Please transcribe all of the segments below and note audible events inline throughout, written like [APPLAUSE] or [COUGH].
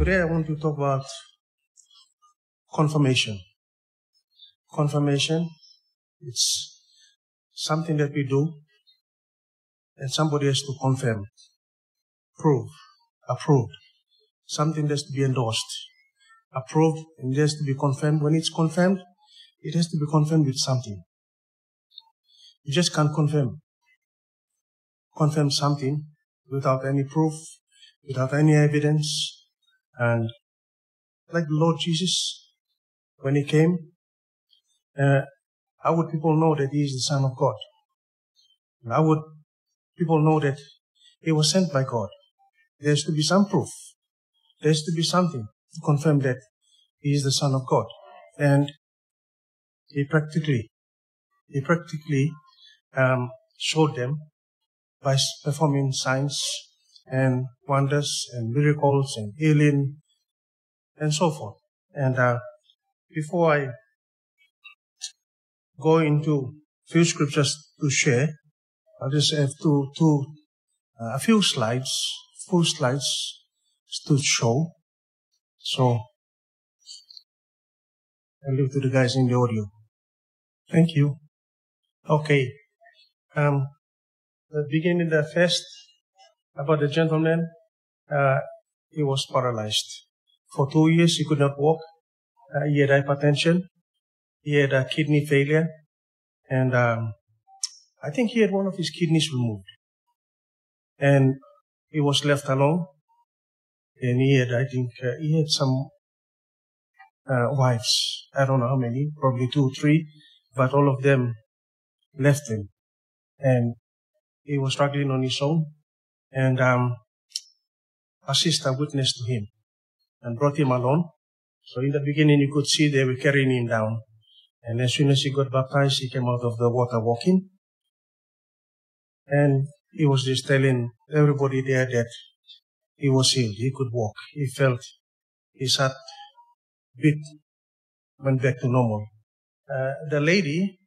Today I want to talk about confirmation. Confirmation, it's something that we do and somebody has to confirm, prove, approve. Something has to be endorsed, approved, and has to be confirmed. When it's confirmed, it has to be confirmed with something. You just can't confirm. Confirm something without any proof, without any evidence, and like the Lord Jesus, when He came, uh, how would people know that He is the Son of God? And how would people know that He was sent by God? There has to be some proof. There has to be something to confirm that He is the Son of God. And He practically, He practically um, showed them by performing signs and wonders and miracles and healing and so forth. And uh, before I go into few scriptures to share, I just have to, to uh, a few slides, full slides to show. So I'll leave to the guys in the audio. Thank you. Okay. Um, beginning the first about the gentleman, uh, he was paralyzed. For two years, he could not walk. Uh, he had hypertension. He had a kidney failure. And um, I think he had one of his kidneys removed. And he was left alone. And he had, I think, uh, he had some uh, wives. I don't know how many, probably two, or three, but all of them left him. And he was struggling on his own. And um, a sister witnessed to him and brought him along. So in the beginning, you could see they were carrying him down. And as soon as he got baptized, he came out of the water walking. And he was just telling everybody there that he was healed. He could walk. He felt his heart beat went back to normal. Uh, the lady,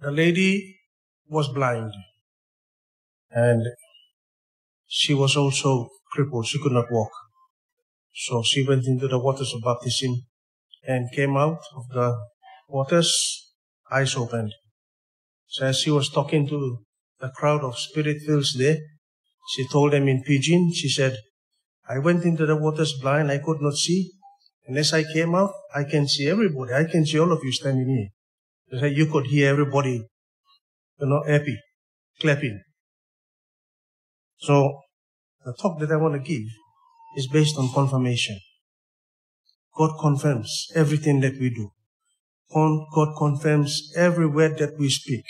the lady was blind. And she was also crippled. She could not walk. So she went into the waters of baptism and came out of the waters, eyes opened. So as she was talking to the crowd of spirit fills there, she told them in pidgin, she said, I went into the waters blind, I could not see. And as I came out, I can see everybody. I can see all of you standing here. She said, you could hear everybody, you know, happy, clapping. So the talk that I want to give is based on confirmation. God confirms everything that we do. God confirms every word that we speak.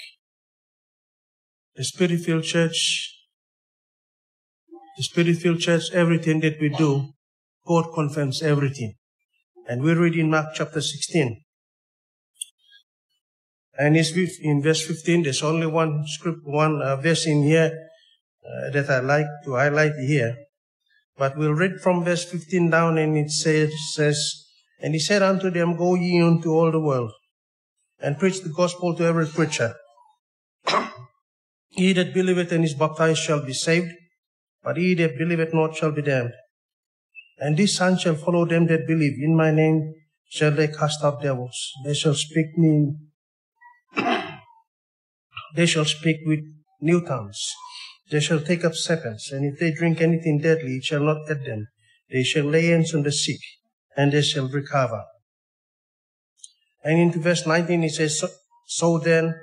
The Spirit-filled church, the Spirit-filled church, everything that we do, God confirms everything. And we read in Mark chapter 16. And it's in verse 15, there's only one script, one uh, verse in here uh, that I like to highlight here. But we'll read from verse 15 down and it says, says, And he said unto them, Go ye into all the world and preach the gospel to every creature. [CLEARS THROAT] he that believeth and is baptized shall be saved, but he that believeth not shall be damned. And this sign shall follow them that believe. In my name shall they cast out devils. They shall speak me. [CLEARS THROAT] they shall speak with new tongues. They shall take up serpents, and if they drink anything deadly, it shall not hurt them. They shall lay hands on the sick, and they shall recover. And into verse 19 it says, so, so then,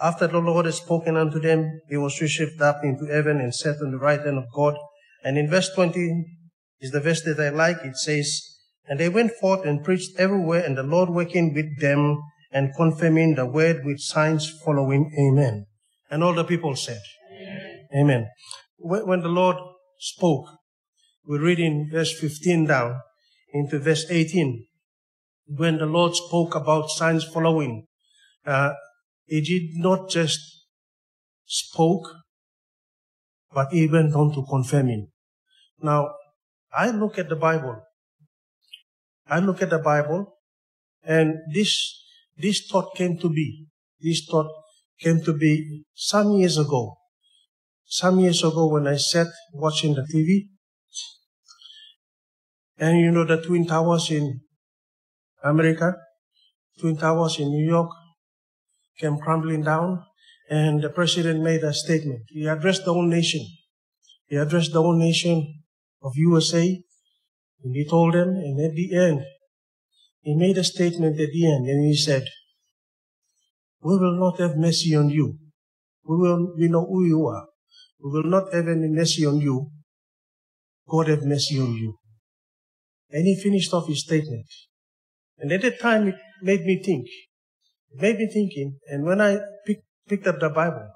after the Lord had spoken unto them, he was received up into heaven and sat on the right hand of God. And in verse 20 is the verse that I like. It says, And they went forth and preached everywhere, and the Lord working with them and confirming the word with signs following. Amen. And all the people said, Amen. When the Lord spoke, we read in verse 15 down into verse 18. When the Lord spoke about signs following, uh, he did not just spoke, but he went on to confirming. Now, I look at the Bible. I look at the Bible, and this this thought came to be. This thought came to be some years ago some years ago when I sat watching the TV, And you know the Twin Towers in America, Twin Towers in New York came crumbling down, and the president made a statement. He addressed the whole nation. He addressed the whole nation of USA, and he told them, and at the end, he made a statement at the end, and he said, We will not have mercy on you. We will, we know who you are. We will not have any mercy on you. God have mercy on you. And he finished off his statement. And at that time, it made me think. It made me thinking. And when I pick, picked up the Bible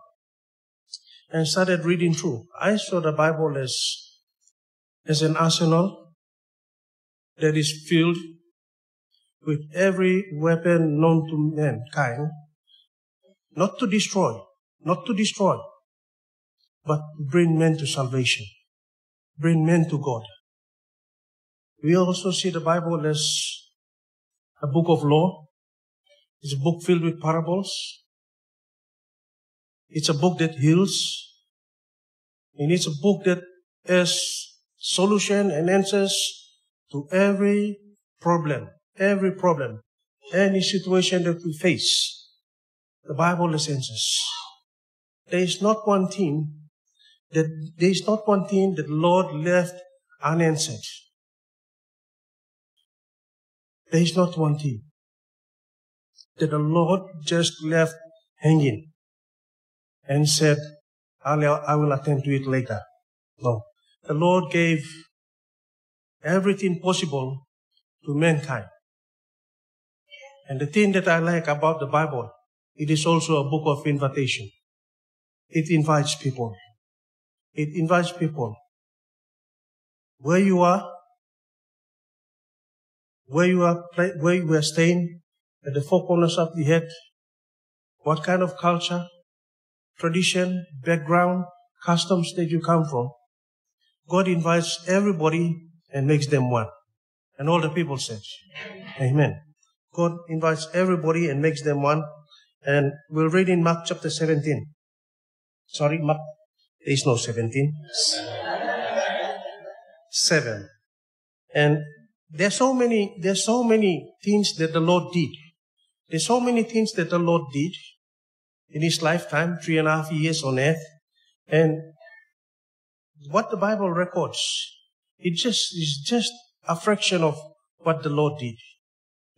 and started reading through, I saw the Bible as, as an arsenal that is filled with every weapon known to mankind, not to destroy, not to destroy, but bring men to salvation, bring men to God. We also see the Bible as a book of law. It's a book filled with parables. It's a book that heals. And it's a book that has solution and answers to every problem, every problem, any situation that we face. The Bible has answers. There is not one thing that there is not one thing that the Lord left unanswered. There is not one thing that the Lord just left hanging and said, I will attend to it later. No. The Lord gave everything possible to mankind. And the thing that I like about the Bible, it is also a book of invitation. It invites people. It invites people. Where you are, where you are, where you are staying, at the four corners of the head, what kind of culture, tradition, background, customs that you come from. God invites everybody and makes them one. And all the people said, Amen. God invites everybody and makes them one. And we'll read in Mark chapter 17. Sorry, Mark, there is no 17. Seven. And there's so many, there's so many things that the Lord did. There's so many things that the Lord did in his lifetime, three and a half years on earth. And what the Bible records, it just is just a fraction of what the Lord did.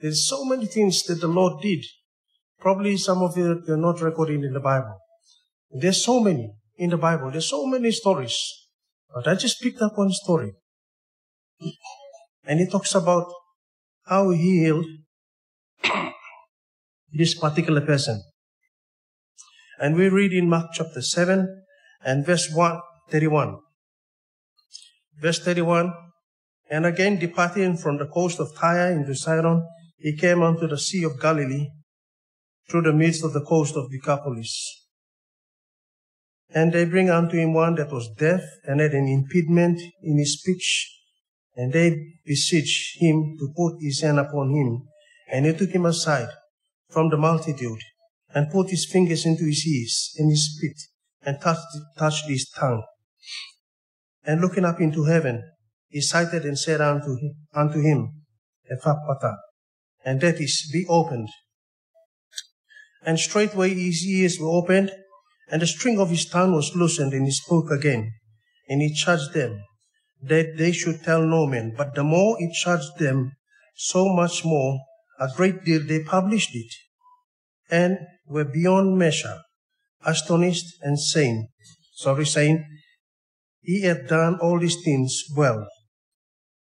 There's so many things that the Lord did. Probably some of it are not recorded in the Bible. There's so many in the Bible. There's so many stories. But I just picked up one story. And it talks about how he healed this particular person. And we read in Mark chapter 7 and verse 1, 31. Verse 31, and again departing from the coast of Tyre into Sidon, he came unto the Sea of Galilee through the midst of the coast of Decapolis. And they bring unto him one that was deaf and had an impediment in his speech, and they beseech him to put his hand upon him. And he took him aside from the multitude and put his fingers into his ears and his spit and touched, touched his tongue. And looking up into heaven, he sighted and said unto him, unto him Ephphatha, and that is, be opened. And straightway his ears were opened, and the string of his tongue was loosened, and he spoke again. And he charged them that they should tell no man. But the more he charged them, so much more a great deal they published it, and were beyond measure astonished and saying, sorry, saying, He hath done all these things well.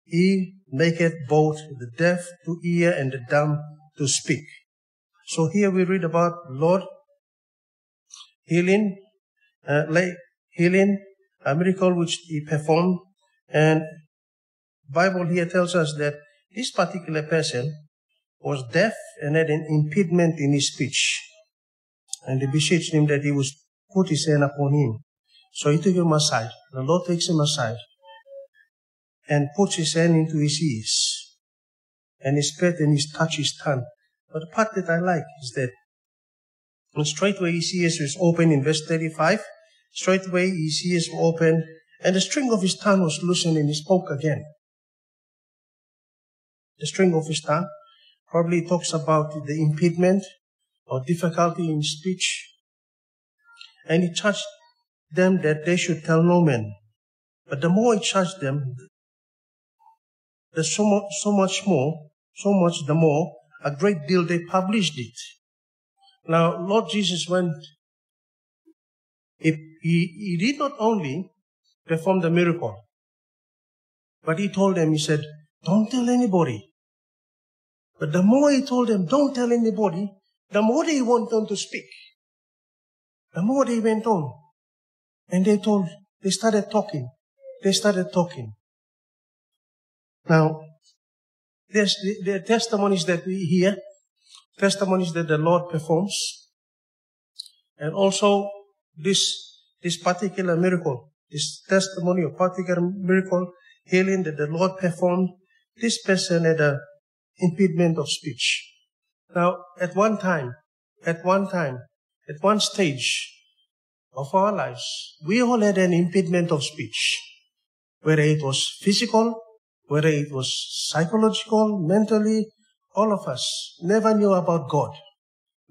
He maketh both the deaf to hear and the dumb to speak. So here we read about Lord healing, uh, healing, a miracle which he performed, and Bible here tells us that this particular person was deaf and had an impediment in his speech. And they beseeched him that he would put his hand upon him. So he took him aside. The Lord takes him aside and puts his hand into his ears. And he spat and he touched his tongue. But the part that I like is that and straightway ears was open in verse 35. Straightway ears were open and the string of his tongue was loosened and he spoke again. the string of his tongue. Probably talks about the impediment or difficulty in speech. And he charged them that they should tell no man. But the more he charged them, the so much, so much more, so much the more, a great deal they published it. Now, Lord Jesus went, he, he, did not only perform the miracle, but he told them, he said, don't tell anybody. But the more he told them, don't tell anybody, the more they went on to speak. The more they went on. And they told, they started talking. They started talking. Now, there's the, the testimonies that we hear, testimonies that the Lord performs, and also this, this particular miracle, this testimony of particular miracle healing that the Lord performed, this person had a impediment of speech. Now, at one time, at one time, at one stage of our lives, we all had an impediment of speech, whether it was physical, whether it was psychological, mentally, all of us never knew about God.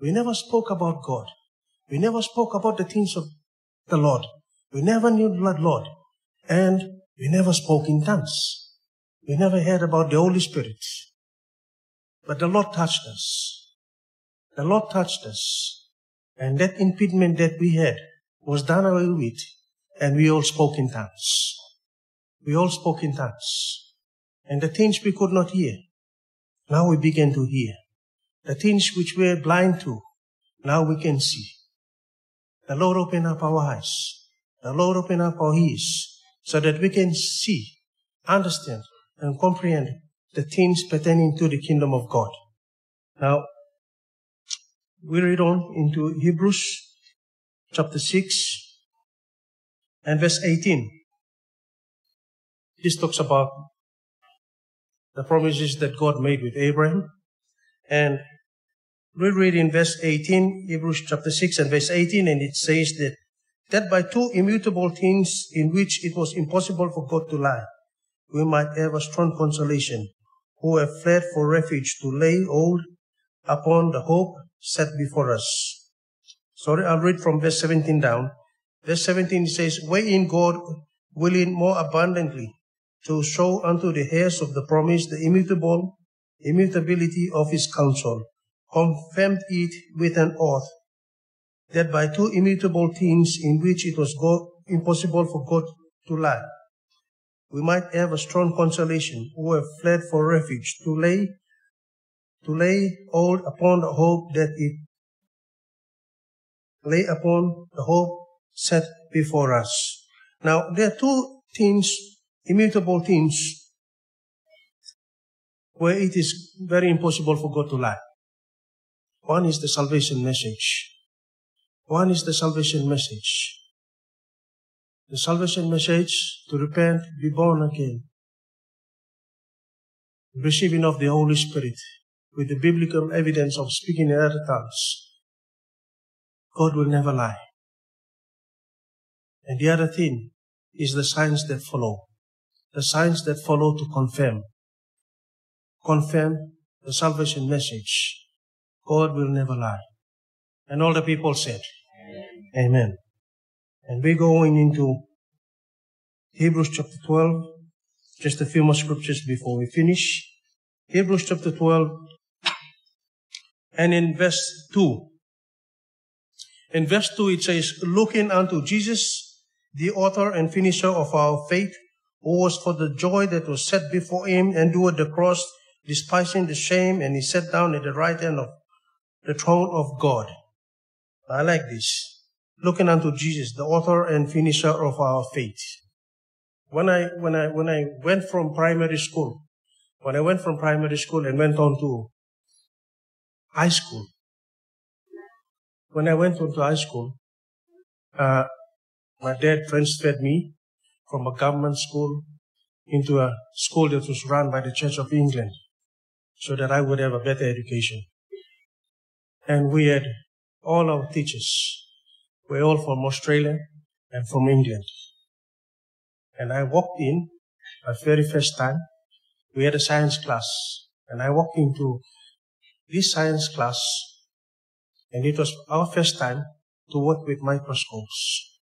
We never spoke about God. We never spoke about the things of the Lord. We never knew the Lord. And we never spoke in tongues. We never heard about the Holy Spirit. But the Lord touched us. The Lord touched us. And that impediment that we had was done away with. And we all spoke in tongues. We all spoke in tongues. And the things we could not hear, now we begin to hear. The things which we are blind to, now we can see. The Lord open up our eyes. The Lord open up our ears so that we can see, understand, and comprehend the things pertaining to the kingdom of God. Now, we read on into Hebrews chapter 6 and verse 18. This talks about the promises that God made with Abraham. And we read in verse 18, Hebrews chapter 6 and verse 18, and it says that, that by two immutable things in which it was impossible for God to lie, we might have a strong consolation, who have fled for refuge to lay hold upon the hope set before us. Sorry, I'll read from verse 17 down. Verse 17 says, Wherein God willing more abundantly to show unto the heirs of the promise the immutable immutability of his counsel, confirmed it with an oath, that by two immutable things in which it was God, impossible for God to lie, we might have a strong consolation who have fled for refuge to lay to lay hold upon the hope that it lay upon the hope set before us. Now there are two things immutable things where it is very impossible for God to lie. One is the salvation message. One is the salvation message. The salvation message to repent, be born again, receiving of the Holy Spirit with the biblical evidence of speaking in other tongues. God will never lie. And the other thing is the signs that follow the signs that follow to confirm. Confirm the salvation message. God will never lie. And all the people said, Amen. Amen. And we're going into Hebrews chapter 12, just a few more scriptures before we finish. Hebrews chapter 12, and in verse 2. In verse 2 it says, Looking unto Jesus, the author and finisher of our faith, who was for the joy that was set before him and endured the cross, despising the shame, and he sat down at the right hand of the throne of God. I like this. Looking unto Jesus, the author and finisher of our faith. When I, when I, when I went from primary school, when I went from primary school and went on to high school, when I went on to high school, uh, my dad transferred me from a government school into a school that was run by the Church of England so that I would have a better education. And we had all our teachers were all from Australia and from England. And I walked in my very first time. We had a science class. and I walked into this science class, and it was our first time to work with microscopes.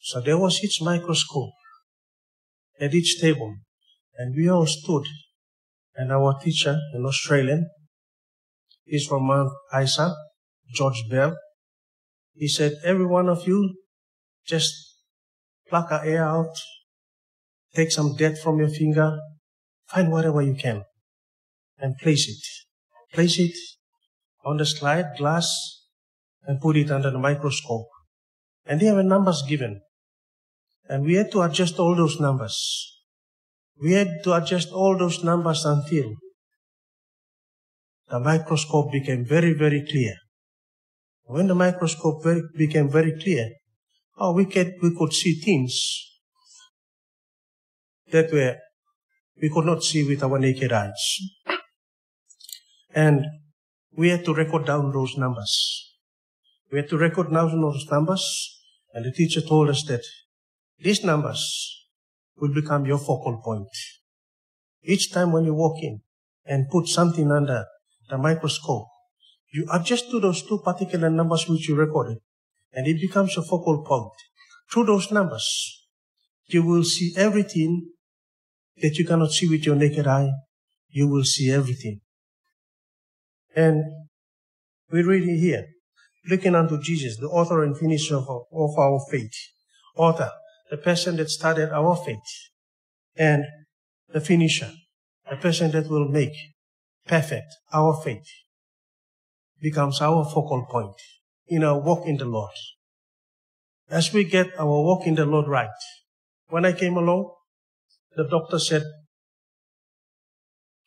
So there was each microscope at each table, and we all stood, and our teacher, an Australian, he's from Mount Isa, George Bell, he said, every one of you, just pluck a air out, take some dirt from your finger, find whatever you can, and place it. Place it on the slide glass and put it under the microscope. And there were numbers given. And we had to adjust all those numbers. We had to adjust all those numbers until the microscope became very, very clear. When the microscope very, became very clear, oh, we could, we could see things that were we could not see with our naked eyes. And we had to record down those numbers. We had to record down those numbers, and the teacher told us that these numbers will become your focal point. Each time when you walk in and put something under the microscope, you adjust to those two particular numbers which you recorded, and it becomes a focal point. Through those numbers, you will see everything that you cannot see with your naked eye. You will see everything. And we read here, looking unto Jesus, the author and finisher of, of our faith. Author, the person that started our faith. And the finisher, the person that will make perfect our faith becomes our focal point in our walk in the Lord. As we get our walk in the Lord right, when I came along, the doctor said,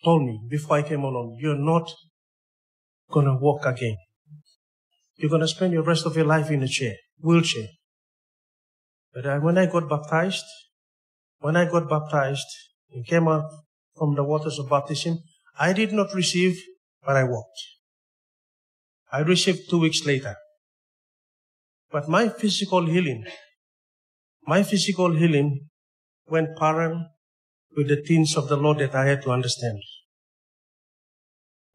told me before I came along, you're not gonna walk again. You're gonna spend your rest of your life in a chair, wheelchair. But I, when I got baptized, when I got baptized and came out from the waters of baptism, I did not receive, but I walked. I received two weeks later. But my physical healing, my physical healing went parallel with the things of the Lord that I had to understand.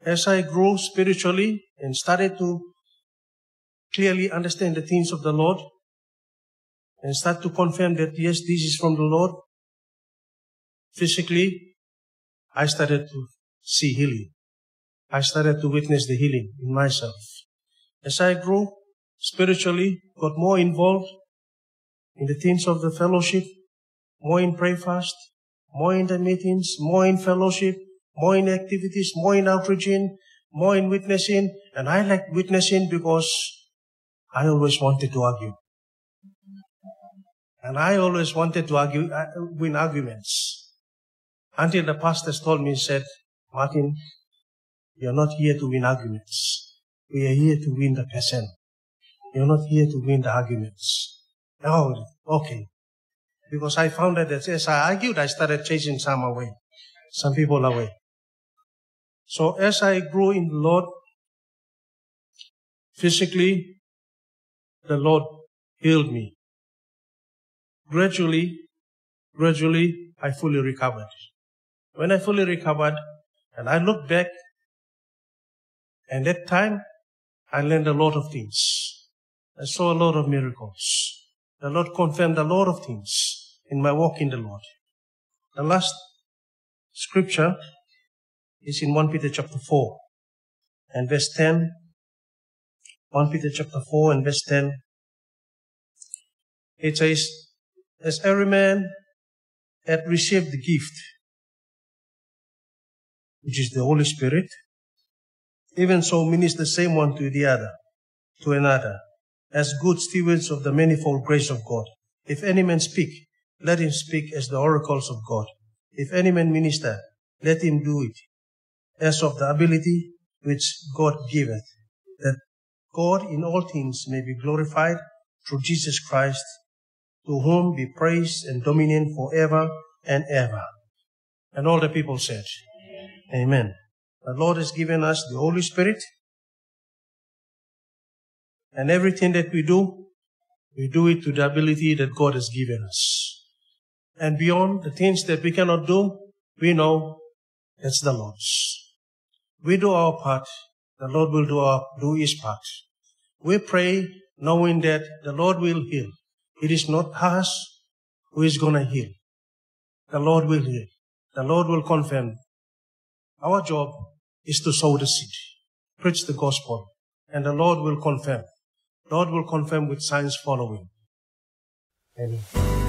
As I grew spiritually and started to clearly understand the things of the Lord and start to confirm that yes, this is from the Lord, physically, I started to see healing. I started to witness the healing in myself. As I grew spiritually, got more involved in the things of the fellowship, more in prayer fast, more in the meetings, more in fellowship, more in activities, more in outreaching, more in witnessing. And I like witnessing because I always wanted to argue. And I always wanted to argue, uh, win arguments. Until the pastors told me, said, Martin, you're not here to win arguments. We are here to win the person. You're not here to win the arguments. Oh, okay. Because I found that as I argued, I started chasing some away, some people away. So as I grew in the Lord, physically, the Lord healed me. Gradually, gradually, I fully recovered. When I fully recovered, and I looked back and that time, I learned a lot of things. I saw a lot of miracles. The Lord confirmed a lot of things in my walk in the Lord. The last scripture is in 1 Peter chapter 4 and verse 10. 1 Peter chapter 4 and verse 10. It says, As every man had received the gift, which is the Holy Spirit, even so minister the same one to the other, to another, as good stewards of the manifold grace of God. If any man speak, let him speak as the oracles of God. If any man minister, let him do it as of the ability which God giveth, that God in all things may be glorified through Jesus Christ, to whom be praise and dominion forever and ever. And all the people said, Amen. Amen. The Lord has given us the Holy Spirit. And everything that we do, we do it to the ability that God has given us. And beyond the things that we cannot do, we know That's the Lord's. We do our part, the Lord will do our, do his part. We pray knowing that the Lord will heal. It is not us who is gonna heal. The Lord will heal. The Lord will confirm. Our job is to sow the seed, preach the gospel, and the Lord will confirm. Lord will confirm with signs following. Amen.